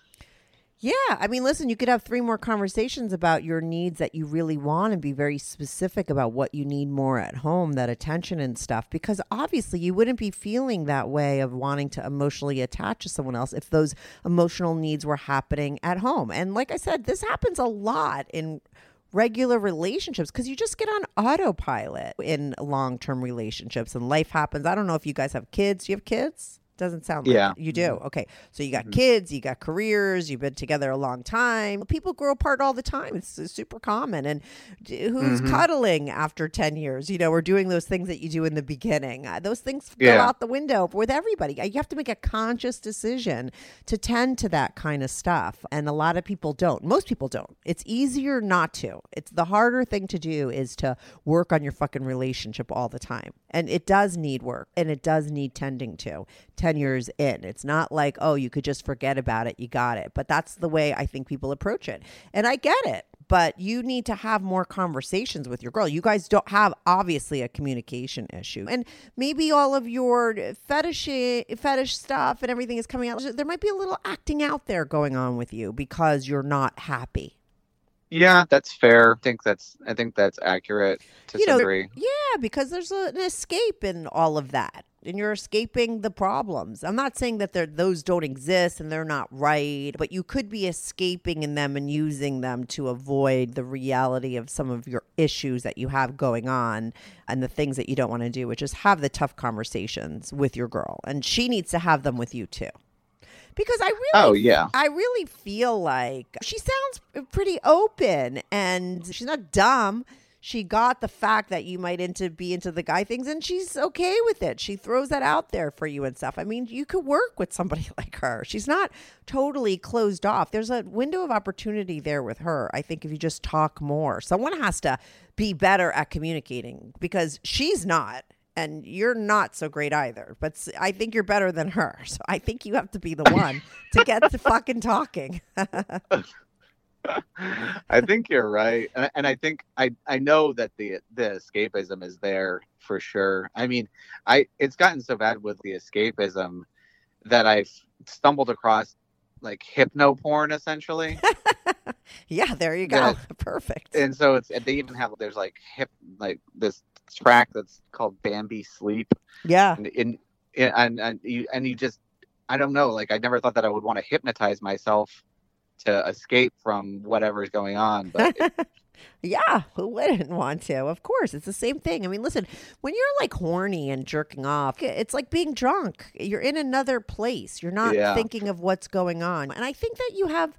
Yeah, I mean, listen, you could have three more conversations about your needs that you really want and be very specific about what you need more at home, that attention and stuff, because obviously you wouldn't be feeling that way of wanting to emotionally attach to someone else if those emotional needs were happening at home. And like I said, this happens a lot in regular relationships because you just get on autopilot in long term relationships and life happens. I don't know if you guys have kids. Do you have kids? Doesn't sound like Yeah. it. you do. Okay. So you got kids, you got careers, you've been together a long time. People grow apart all the time. It's uh, super common. And d- who's cuddling after 10 years, you know, we're doing those things that you do in the beginning? Uh, those things go Yeah. out the window with everybody. Uh, You have to make a conscious decision to tend to that kind of stuff. And a lot of people don't. Most people don't. It's easier not to. It's the harder thing to do is to work on your fucking relationship all the time. And it does need work and it does need tending to 10 years in. It's not like, oh, you could just forget about it. You got it. But that's the way I think people approach it. And I get it. But you need to have more conversations with your girl. You guys don't have obviously a communication issue. And maybe all of your fetish fetish stuff and everything is coming out. There might be a little acting out there going on with you because you're not happy. Yeah, that's fair. I think that's I think that's accurate to You some know, degree. Yeah, because there's a, an escape in all of that. And you're escaping the problems. I'm not saying that they're, those don't exist and they're not right, but you could be escaping in them and using them to avoid the reality of some of your issues that you have going on and the things that you don't want to do, which is have the tough conversations with your girl. And she needs to have them with you too. Because I really Oh yeah. I really feel like she sounds pretty open and she's not dumb. She got the fact that you might into be into the guy things and she's okay with it. She throws that out there for you and stuff. I mean, you could work with somebody like her. She's not totally closed off. There's a window of opportunity there with her. I think if you just talk more. Someone has to be better at communicating because she's not and you're not so great either. But I think you're better than her. So I think you have to be the one to get to fucking talking. I think you're right, and, and I think I I know that the the escapism is there for sure. I mean, I it's gotten so bad with the escapism that I've stumbled across like hypno porn essentially, yeah, there you go. Yeah. Perfect. and so it's they even have there's like hip like this track that's called Bambi Sleep, yeah. and in and and you and you just I don't know like I never thought that I would want to hypnotize myself to escape from whatever's going on, but Yeah, who wouldn't want to? Of course, it's the same thing. I mean, listen, when you're like horny and jerking off, it's like being drunk. You're in another place. You're not Yeah. thinking of what's going on. And I think that you have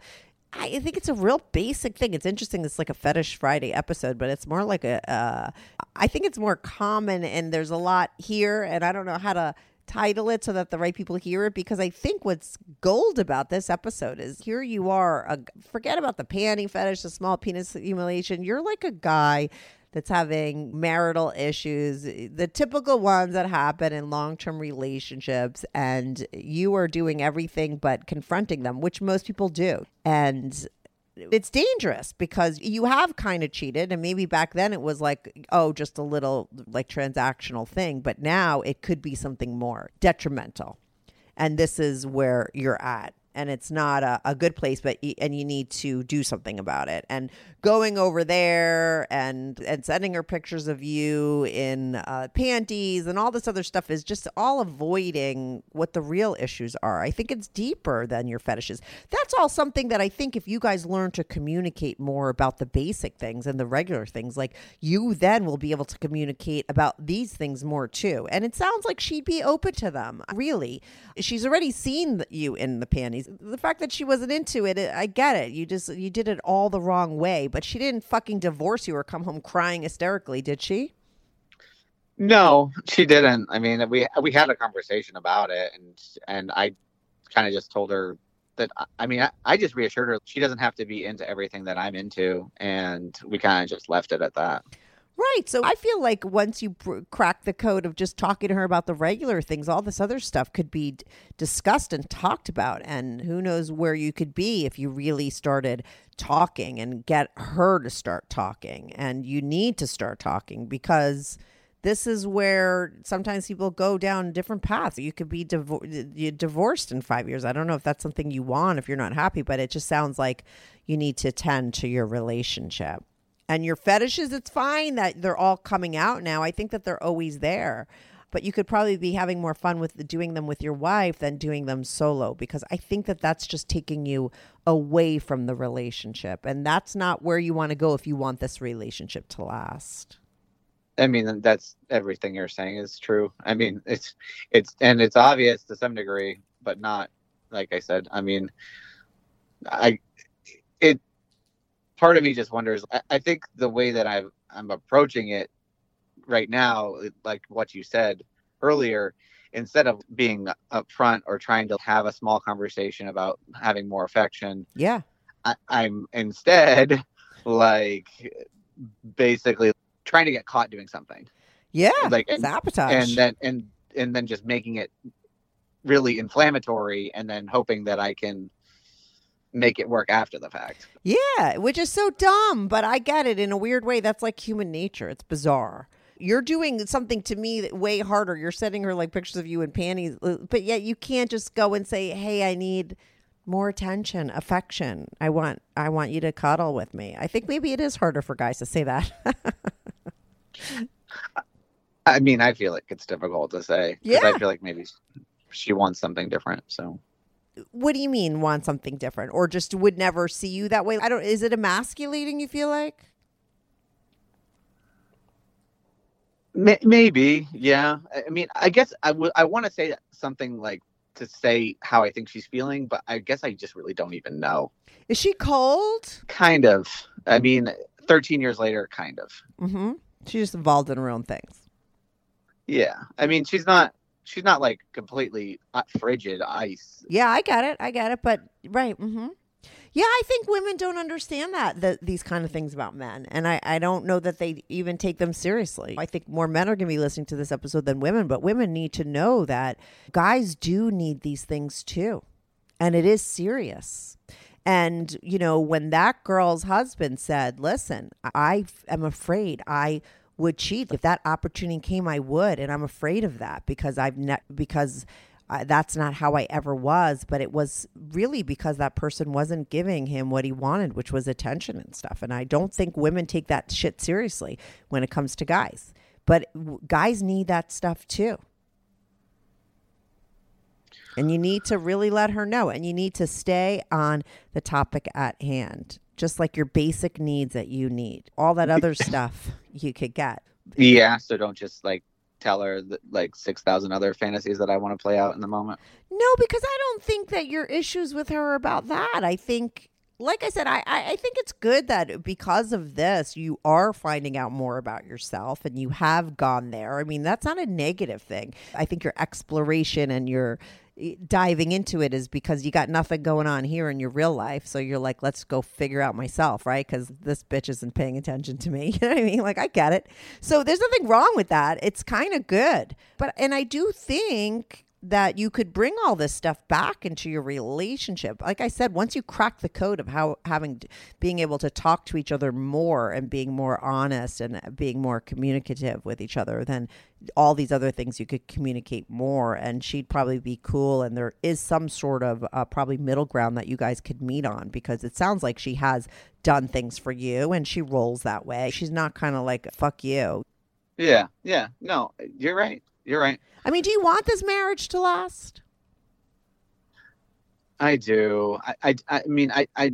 I think it's a real basic thing. It's interesting. It's like a Fetish Friday episode, but it's more like a. Uh, I think it's more common, and there's a lot here, and I don't know how to title it so that the right people hear it because I think what's gold about this episode is here you are. A, forget about the panty fetish, the small penis humiliation. You're like a guy that's having marital issues, eh, the typical ones that happen in long term relationships, and you are doing everything but confronting them, which most people do. And it's dangerous because you have kind of cheated and maybe back then it was like oh just a little like transactional thing but now it could be something more detrimental. And this is where you're at and it's not a, a good place but and you need to do something about it. And going over there and and sending her pictures of you in uh, panties and all this other stuff is just all avoiding what the real issues are. I think it's deeper than your fetishes. That's all something that i think if you guys learn to communicate more about the basic things and the regular things like you then will be able to communicate about these things more too. And it sounds like she'd be open to them really. She's already seen you in the panties the fact that she wasn't into it i get it you just you did it all the wrong way but she didn't fucking divorce you or come home crying hysterically did she No, she didn't. I mean, we we had a conversation about it, and and I kind of just told her that. I mean, I, I just reassured her she doesn't have to be into everything that I'm into, and we kind of just left it at that. Right. So I feel like once you br- crack the code of just talking to her about the regular things, all this other stuff could be d- discussed and talked about. And who knows where you could be if you really started talking and get her to start talking. And you need to start talking because this is where sometimes people go down different paths. You could be divor- divorced in five years. I don't know if that's something you want if you're not happy, but it just sounds like you need to tend to your relationship and your fetishes it's fine that they're all coming out now i think that they're always there but you could probably be having more fun with doing them with your wife than doing them solo because i think that that's just taking you away from the relationship and that's not where you want to go if you want this relationship to last I mean, that's everything you're saying is true. I mean, it's it's and it's obvious to some degree, but not like I said. I mean, I part of me just wonders. I, I think the way that I'm I'm approaching it right now, like what you said earlier, instead of being upfront or trying to have a small conversation about having more affection, yeah I, I'm instead like basically trying to get caught doing something yeah Like, it's sabotage and then and and then just making it really inflammatory and then hoping that I can make it work after the fact. Yeah, which is so dumb, but I get it in a weird way. That's like human nature. It's bizarre. You're doing something to me that way harder. You're sending her like pictures of you in panties, uh, but yet you can't just go and say, "Hey, I need more attention, affection. I want I want you to cuddle with me." I think maybe it is harder for guys to say that. I mean, I feel like it's difficult to say Yeah. I feel like maybe she wants something different. So what do you mean want something different or just would never see you that way? I don't is it emasculating you feel like? Maybe, yeah. I mean, I guess I would. I want to say something like to say how I think she's feeling, but I guess I just really don't even know. Is she cold? Kind of. I mean, 13 years later, kind of. Mm-hmm. She's just involved in her own things. Yeah. I mean, she's not. She's not like completely uh, frigid ice. Yeah, I got it. I got it. But right. hmm Yeah, I think women don't understand that, that these kind of things about men. And I, I don't know that they even take them seriously. I think more men are going to be listening to this episode than women, but women need to know that guys do need these things too. And it is serious. And, you know, when that girl's husband said, listen, I am afraid I would cheat. If that opportunity came, I would. And I'm afraid of that because I've ne- because uh, that's not how I ever was. But it was really because that person wasn't giving him what he wanted, which was attention and stuff. And I don't think women take that shit seriously when it comes to guys. But guys need that stuff too. And you need to really let her know. And you need to stay on the topic at hand, just like your basic needs that you need. All that other stuff you could get. Yeah. So don't just like tell her that, like 6,000 other fantasies that I want to play out in the moment. No, because I don't think that your issues with her are about that. I think, like I said, I, I, I think it's good that because of this, you are finding out more about yourself and you have gone there. I mean, that's not a negative thing. I think your exploration and your diving into it is because you got nothing going on here in your real life. So you're like, let's go figure out myself, right? Because this bitch isn't paying attention to me. You know what I mean? Like, I get it. So there's nothing wrong with that. It's kind of good. But, and I do think that you could bring all this stuff back into your relationship. Like I said, once you crack the code of how having being able to talk to each other more and being more honest and being more communicative with each other, then all these other things you could communicate more. And she'd probably be cool. And there is some sort of uh, probably middle ground that you guys could meet on because it sounds like she has done things for you and she rolls that way. She's not kind of like fuck you. Yeah, yeah. No, you're right. You're right. I mean, do you want this marriage to last? I do. I, I, I mean, I, I,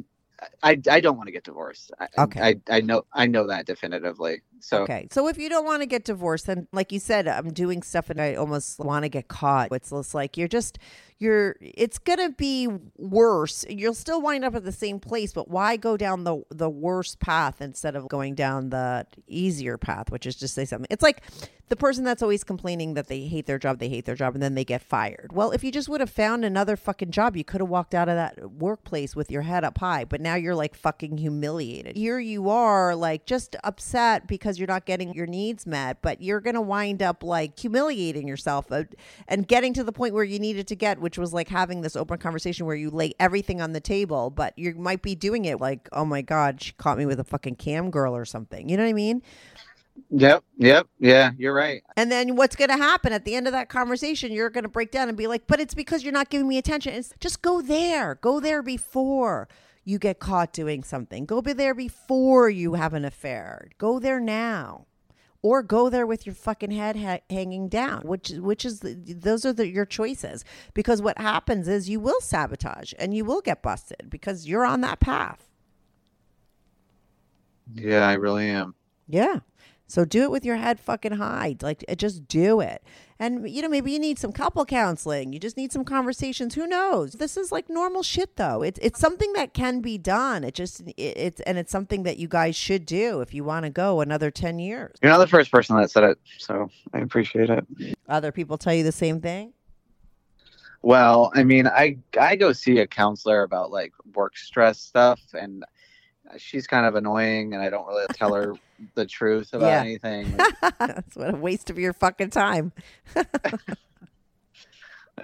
I, I don't want to get divorced. I, Okay. I, I know, I know that definitively. So Okay. So if you don't want to get divorced, then like you said, I'm doing stuff and I almost want to get caught. It's just like you're just you're it's gonna be worse. You'll still wind up at the same place, but why go down the the worst path instead of going down the easier path, which is just say something. It's like the person that's always complaining that they hate their job, they hate their job, and then they get fired. Well, if you just would have found another fucking job, you could have walked out of that workplace with your head up high. But now you're like fucking humiliated. Here you are, like just upset because you're not getting your needs met, but you're gonna wind up like humiliating yourself uh, and getting to the point where you needed to get, which was like having this open conversation where you lay everything on the table, but you might be doing it like, oh my god, she caught me with a fucking cam girl or something. You know what I mean? Yep, yep, yeah, you're right. And then what's going to happen at the end of that conversation? You're going to break down and be like, but it's because you're not giving me attention. It's just go there. Go there before you get caught doing something. Go be there before you have an affair. Go there now. Or go there with your fucking head ha- hanging down, which which is the, those are the, your choices. Because what happens is you will sabotage and you will get busted because you're on that path. Yeah, I really am. Yeah. So do it with your head fucking high. Like just do it. And you know, maybe you need some couple counseling. You just need some conversations. Who knows? This is like normal shit though. It's it's something that can be done. It just it, it's and it's something that you guys should do if you want to go another 10 years. You're not the first person that said it, so I appreciate it. Other people tell you the same thing? Well, I mean, I I go see a counselor about like work stress stuff, and she's kind of annoying, and I don't really tell her the truth about Yeah. anything. That's what a waste of your fucking time.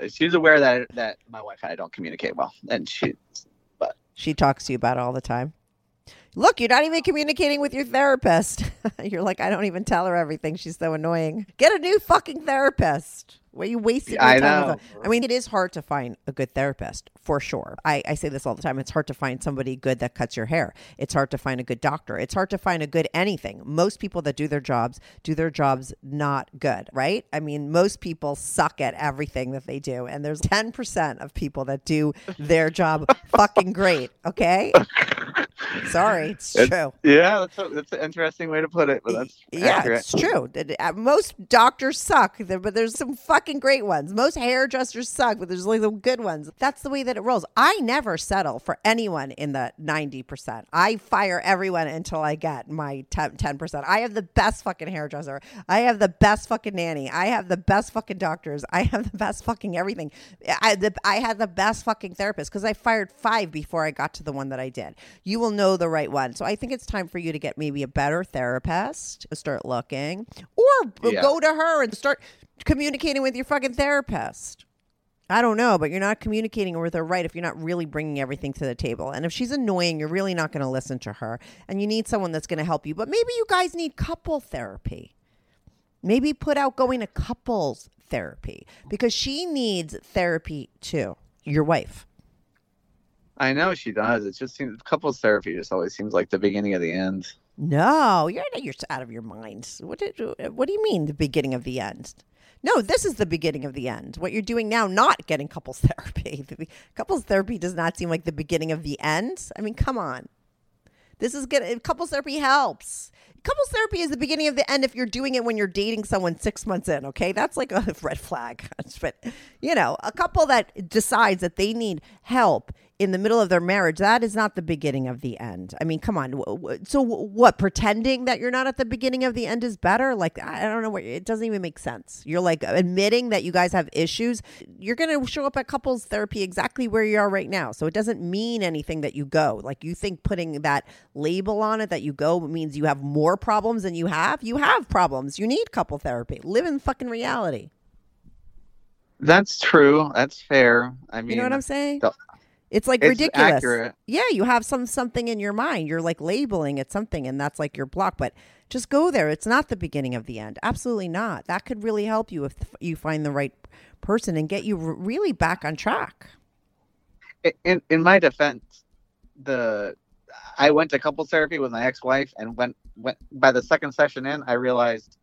she's aware that that my wife and I don't communicate well, and she but She talks to you about it all the time. Look, you're not even communicating with your therapist. you're like, I don't even tell her everything. She's so annoying. Get a new fucking therapist. Where you wasting your I time? know. with a- I mean, it is hard to find a good therapist for sure. I, I say this all the time. It's hard to find somebody good that cuts your hair. It's hard to find a good doctor. It's hard to find a good anything. Most people that do their jobs do their jobs not good, right? I mean, most people suck at everything that they do. And there's 10% of people that do their job fucking great. Okay. Sorry, it's It's- true. yeah, that's a, that's an interesting way to put it, but that's Yeah, accurate. it's true. Uh, Most doctors suck, but there's some fucking great ones. Most hairdressers suck, but there's like some good ones. That's the way that it rolls. I never settle for anyone in the 90%. I fire everyone until I get my 10, 10%. I have the best fucking hairdresser. I have the best fucking nanny. I have the best fucking doctors. I have the best fucking everything. I, the, I had the best fucking therapist because I fired five before I got to the one that I did. You will know the right one. So I think it's time for you to get maybe a better therapist, to start looking, or Yeah. go to her and start communicating with your fucking therapist. I don't know, but you're not communicating with her right if you're not really bringing everything to the table. And if she's annoying, you're really not going to listen to her. And you need someone that's going to help you. But maybe you guys need couple therapy. Maybe put out going to couples therapy because she needs therapy too. Your wife. I know she does. It just seems couples therapy just always seems like the beginning of the end. No, you're you're out of your mind. What did, what do you mean the beginning of the end? No, this is the beginning of the end. What you're doing now, not getting couples therapy. The, couples therapy does not seem like the beginning of the end. I mean, come on. This is good. Couples therapy helps. Couples therapy is the beginning of the end if you're doing it when you're dating someone six months in. Okay, that's like a red flag. but you know, a couple that decides that they need help in the middle of their marriage, that is not the beginning of the end. I mean, come on. So what? Pretending that you're not at the beginning of the end is better? Like I I don't know what. It doesn't even make sense. You're like admitting that you guys have issues. You're gonna show up at couples therapy exactly where you are right now. So it doesn't mean anything that you go. Like you think putting that label on it that you go means you have more problems than you have. You have problems. You need couple therapy. Live in fucking reality. That's true. That's fair. I mean, You know what I'm saying? the- It's like it's ridiculous. accurate. Yeah, you have some something in your mind. You're like labeling it something, and that's like your block. But just go there. It's not the beginning of the end. Absolutely not. That could really help you if you find the right person and get you really back on track. in in my defense, the I went to couples therapy with my ex-wife, and went went by the second session in, I realized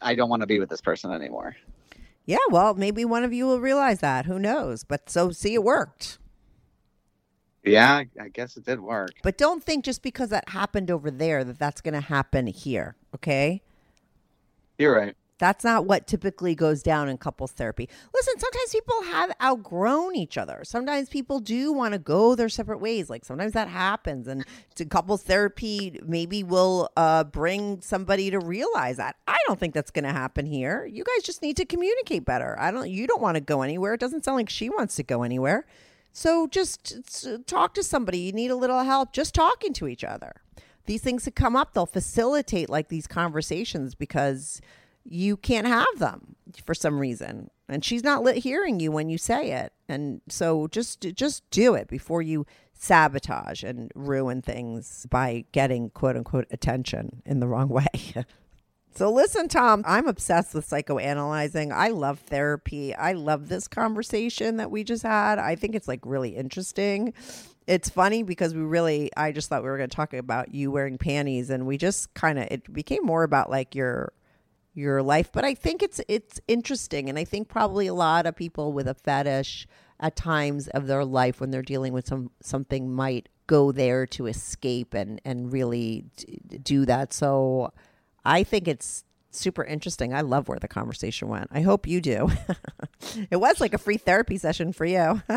I don't want to be with this person anymore. Yeah, well, maybe one of you will realize that. Who knows? But so see, it worked. Yeah, I guess it did work. But don't think just because that happened over there that that's going to happen here. Okay. You're right. That's not what typically goes down in couples therapy. Listen, sometimes people have outgrown each other. Sometimes people do want to go their separate ways. Like sometimes that happens, and to couples therapy maybe will uh, bring somebody to realize that. I don't think that's going to happen here. You guys just need to communicate better. I don't. You don't want to go anywhere. It doesn't sound like she wants to go anywhere. So just talk to somebody. You need a little help just talking to each other. These things that come up, they'll facilitate like these conversations because you can't have them for some reason and she's not li- hearing you when you say it and so just just do it before you sabotage and ruin things by getting quote unquote attention in the wrong way so listen tom i'm obsessed with psychoanalyzing. I love therapy. I love this conversation that we just had. I think it's like really interesting. It's funny because we really i just thought we were going to talk about you wearing panties and we just kind of it became more about like your your life. But i think it's it's interesting and i think probably a lot of people with a fetish at times of their life when they're dealing with some something might go there to escape and and really do that. So i think it's super interesting i love where the conversation went i hope you do it was like a free therapy session for you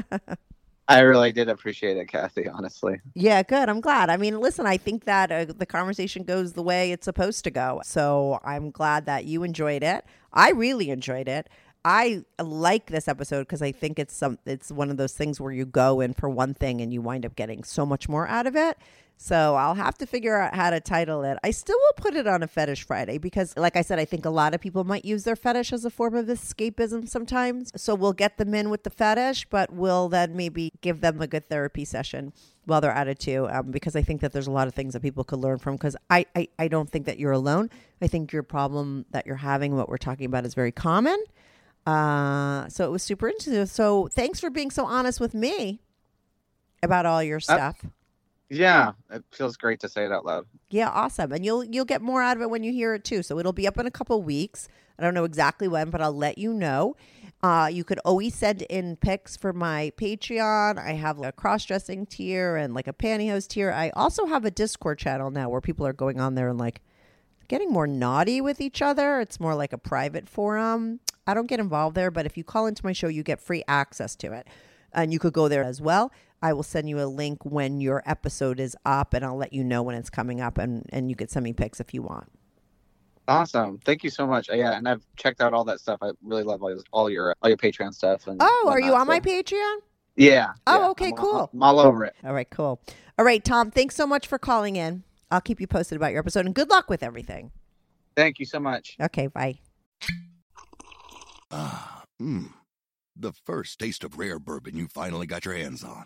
I really did appreciate it, Kathy. Honestly. Yeah, good. I'm glad. I mean, listen, I think that uh, the conversation goes the way it's supposed to go. So I'm glad that you enjoyed it. I really enjoyed it. I like this episode because I think it's some it's one of those things where you go in for one thing and you wind up getting so much more out of it. So I'll have to figure out how to title it. I still will put it on a fetish Friday because like I said I think a lot of people might use their fetish as a form of escapism sometimes. So we'll get them in with the fetish, but we'll then maybe give them a good therapy session while they're at it too um, because I think that there's a lot of things that people could learn from because I, I, I don't think that you're alone. I think your problem that you're having, what we're talking about is very common. Uh, so it was super interesting. So thanks for being so honest with me about all your stuff. Yeah, it feels great to say it out loud. Yeah, awesome. And you'll you'll get more out of it when you hear it too. So it'll be up in a couple weeks. I don't know exactly when, but I'll let you know. Uh, you could always send in pics for my Patreon. I have a cross dressing tier and like a pantyhose tier. I also have a Discord channel now where people are going on there and like getting more naughty with each other. It's more like a private forum. I don't get involved there, but if you call into my show, you get free access to it. And you could go there as well. I will send you a link when your episode is up and I'll let you know when it's coming up and, and you could send me pics if you want. Awesome. Thank you so much. Uh, Yeah, and I've checked out all that stuff. I really love all, all your all your Patreon stuff. And Oh, are you whatnot, on my Patreon? Yeah. Oh, yeah, okay, I'm cool. I'm all over it. All right, cool. All right, Tom, thanks so much for calling in. I'll keep you posted about your episode and good luck with everything. Thank you so much. Okay, bye. Ah, mmm. The first taste of rare bourbon you finally got your hands on.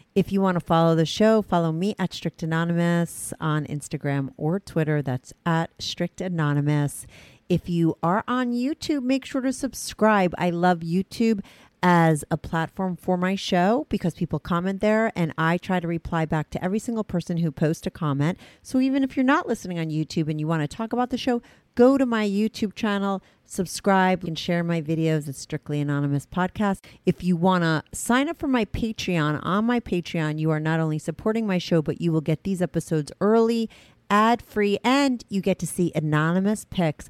If you want to follow the show, follow me at Strict Anonymous on Instagram or Twitter. That's at Strict Anonymous. If you are on YouTube, make sure to subscribe. I love YouTube as a platform for my show because people comment there and I try to reply back to every single person who posts a comment. So even if you're not listening on YouTube and you want to talk about the show, go to my YouTube channel, subscribe, and share my videos at Strictly Anonymous Podcast. If you want to sign up for my Patreon, on my Patreon, you are not only supporting my show, but you will get these episodes early, ad free, and you get to see anonymous pics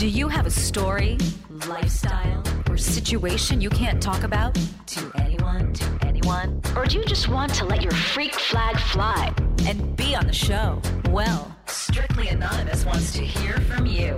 Do you have a story, lifestyle, or situation you can't talk about to anyone, to anyone? Or do you just want to let your freak flag fly and be on the show? Well, Strictly Anonymous wants to hear from you.